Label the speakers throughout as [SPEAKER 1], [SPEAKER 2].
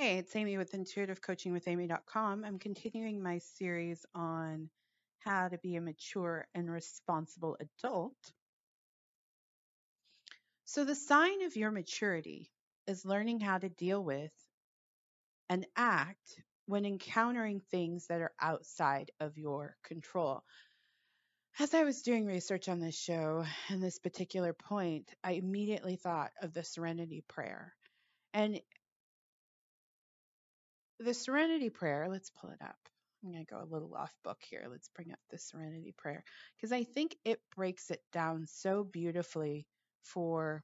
[SPEAKER 1] Hey, it's Amy with intuitivecoachingwithamy.com. I'm continuing my series on how to be a mature and responsible adult. So, the sign of your maturity is learning how to deal with and act when encountering things that are outside of your control. As I was doing research on this show and this particular point, I immediately thought of the Serenity Prayer. And the Serenity Prayer, let's pull it up. I'm going to go a little off book here. Let's bring up the Serenity Prayer because I think it breaks it down so beautifully for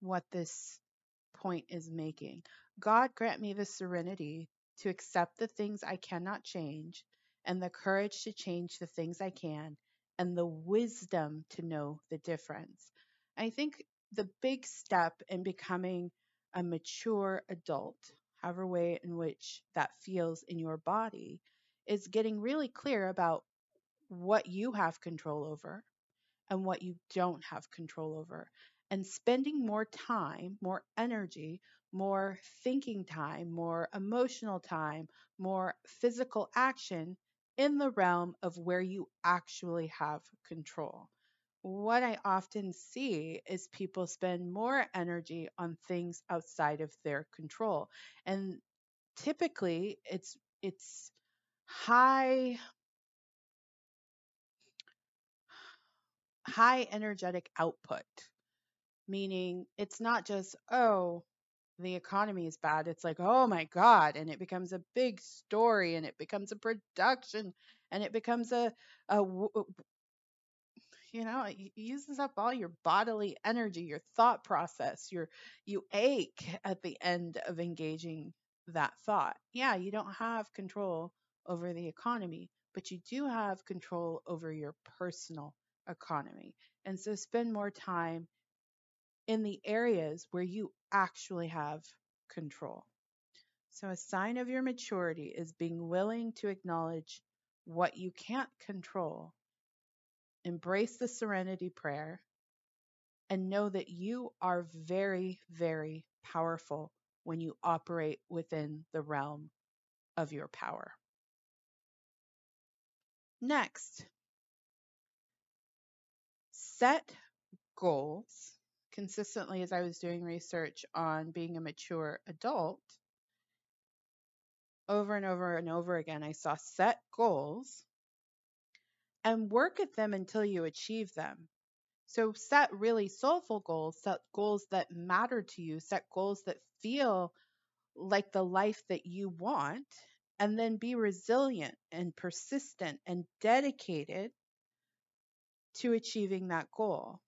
[SPEAKER 1] what this point is making. God grant me the serenity to accept the things I cannot change and the courage to change the things I can and the wisdom to know the difference. I think the big step in becoming a mature adult however way in which that feels in your body, is getting really clear about what you have control over and what you don't have control over. And spending more time, more energy, more thinking time, more emotional time, more physical action in the realm of where you actually have control what I often see is people spend more energy on things outside of their control. And typically it's it's high high energetic output, meaning it's not just oh the economy is bad. It's like, oh my God. And it becomes a big story and it becomes a production and it becomes a, a you know it uses up all your bodily energy your thought process your you ache at the end of engaging that thought. Yeah you don't have control over the economy but you do have control over your personal economy. And so spend more time in the areas where you actually have control. So a sign of your maturity is being willing to acknowledge what you can't control embrace the serenity prayer, and know that you are very, very powerful when you operate within the realm of your power. Next, set goals. Consistently, as I was doing research on being a mature adult, over and over and over again, I saw set goals and work at them until you achieve them. So set really soulful goals, set goals that matter to you, set goals that feel like the life that you want, and then be resilient and persistent and dedicated to achieving that goal.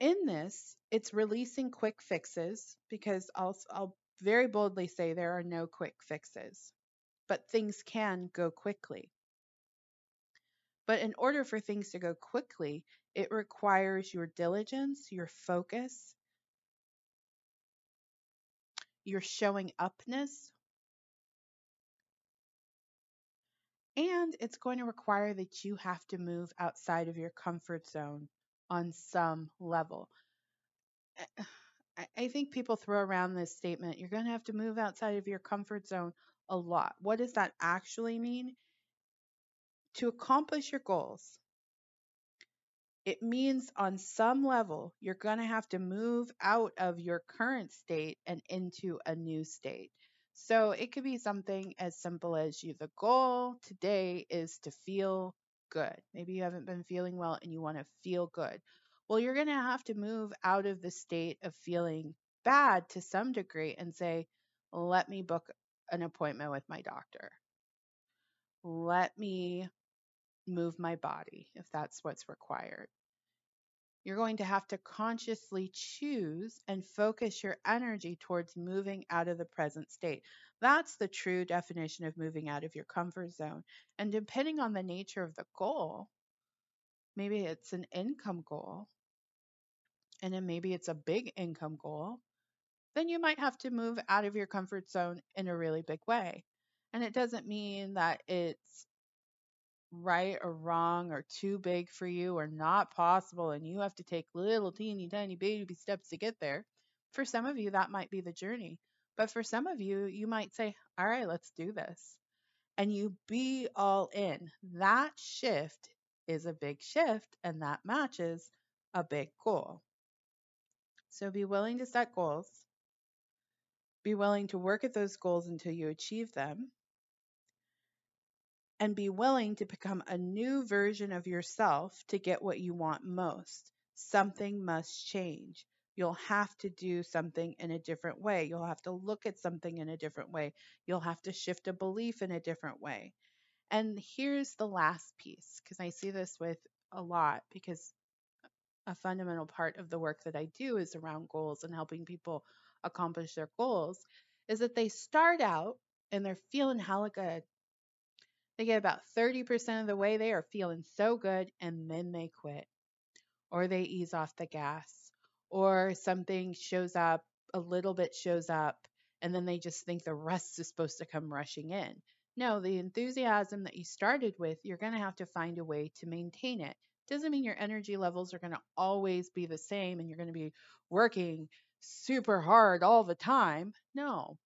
[SPEAKER 1] In this, it's releasing quick fixes because I'll, I'll very boldly say there are no quick fixes but things can go quickly. But in order for things to go quickly, it requires your diligence, your focus, your showing upness, and it's going to require that you have to move outside of your comfort zone on some level. Eh, I think people throw around this statement you're going to have to move outside of your comfort zone a lot. What does that actually mean? To accomplish your goals, it means on some level you're going to have to move out of your current state and into a new state. So it could be something as simple as you the goal today is to feel good. Maybe you haven't been feeling well and you want to feel good. Well, you're going to have to move out of the state of feeling bad to some degree and say, let me book an appointment with my doctor. Let me move my body if that's what's required. You're going to have to consciously choose and focus your energy towards moving out of the present state. That's the true definition of moving out of your comfort zone. And depending on the nature of the goal, maybe it's an income goal, and then maybe it's a big income goal, then you might have to move out of your comfort zone in a really big way. And it doesn't mean that it's right or wrong or too big for you or not possible and you have to take little teeny tiny baby steps to get there. For some of you, that might be the journey. But for some of you, you might say, All right, let's do this. And you be all in. That shift is a big shift, and that matches a big goal. So be willing to set goals, be willing to work at those goals until you achieve them, and be willing to become a new version of yourself to get what you want most. Something must change. You'll have to do something in a different way. You'll have to look at something in a different way. You'll have to shift a belief in a different way. And here's the last piece, because I see this with a lot, because a fundamental part of the work that I do is around goals and helping people accomplish their goals, is that they start out and they're feeling hella good. They get about 30% of the way, they are feeling so good, and then they quit or they ease off the gas or something shows up, a little bit shows up, and then they just think the rest is supposed to come rushing in. No, the enthusiasm that you started with, you're going to have to find a way to maintain it. Doesn't mean your energy levels are going to always be the same and you're going to be working super hard all the time. No,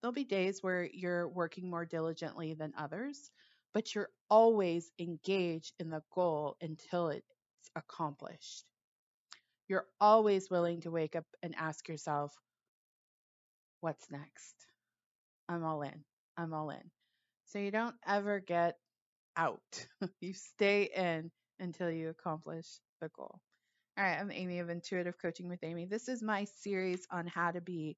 [SPEAKER 1] there'll be days where you're working more diligently than others, but you're always engaged in the goal until it's accomplished. You're always willing to wake up and ask yourself, what's next? I'm all in. I'm all in. So you don't ever get out. you stay in until you accomplish the goal. All right, I'm Amy of Intuitive Coaching with Amy. This is my series on how to be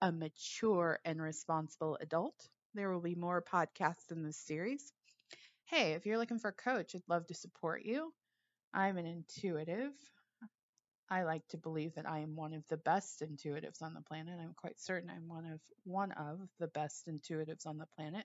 [SPEAKER 1] a mature and responsible adult. There will be more podcasts in this series. Hey, if you're looking for a coach, I'd love to support you. I'm an intuitive. I like to believe that I am one of the best intuitives on the planet. I'm quite certain I'm one of one of the best intuitives on the planet.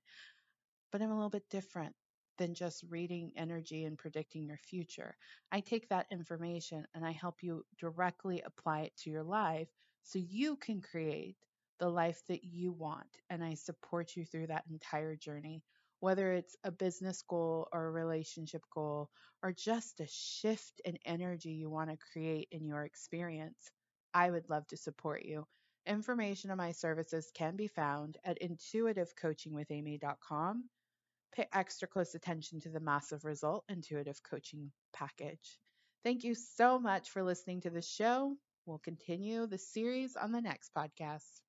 [SPEAKER 1] But I'm a little bit different than just reading energy and predicting your future. I take that information and I help you directly apply it to your life so you can create the life that you want. And I support you through that entire journey, whether it's a business goal or a relationship goal or just a shift in energy you want to create in your experience. I would love to support you. Information on my services can be found at intuitivecoachingwithamy.com pay extra close attention to the massive result intuitive coaching package. Thank you so much for listening to the show. We'll continue the series on the next podcast.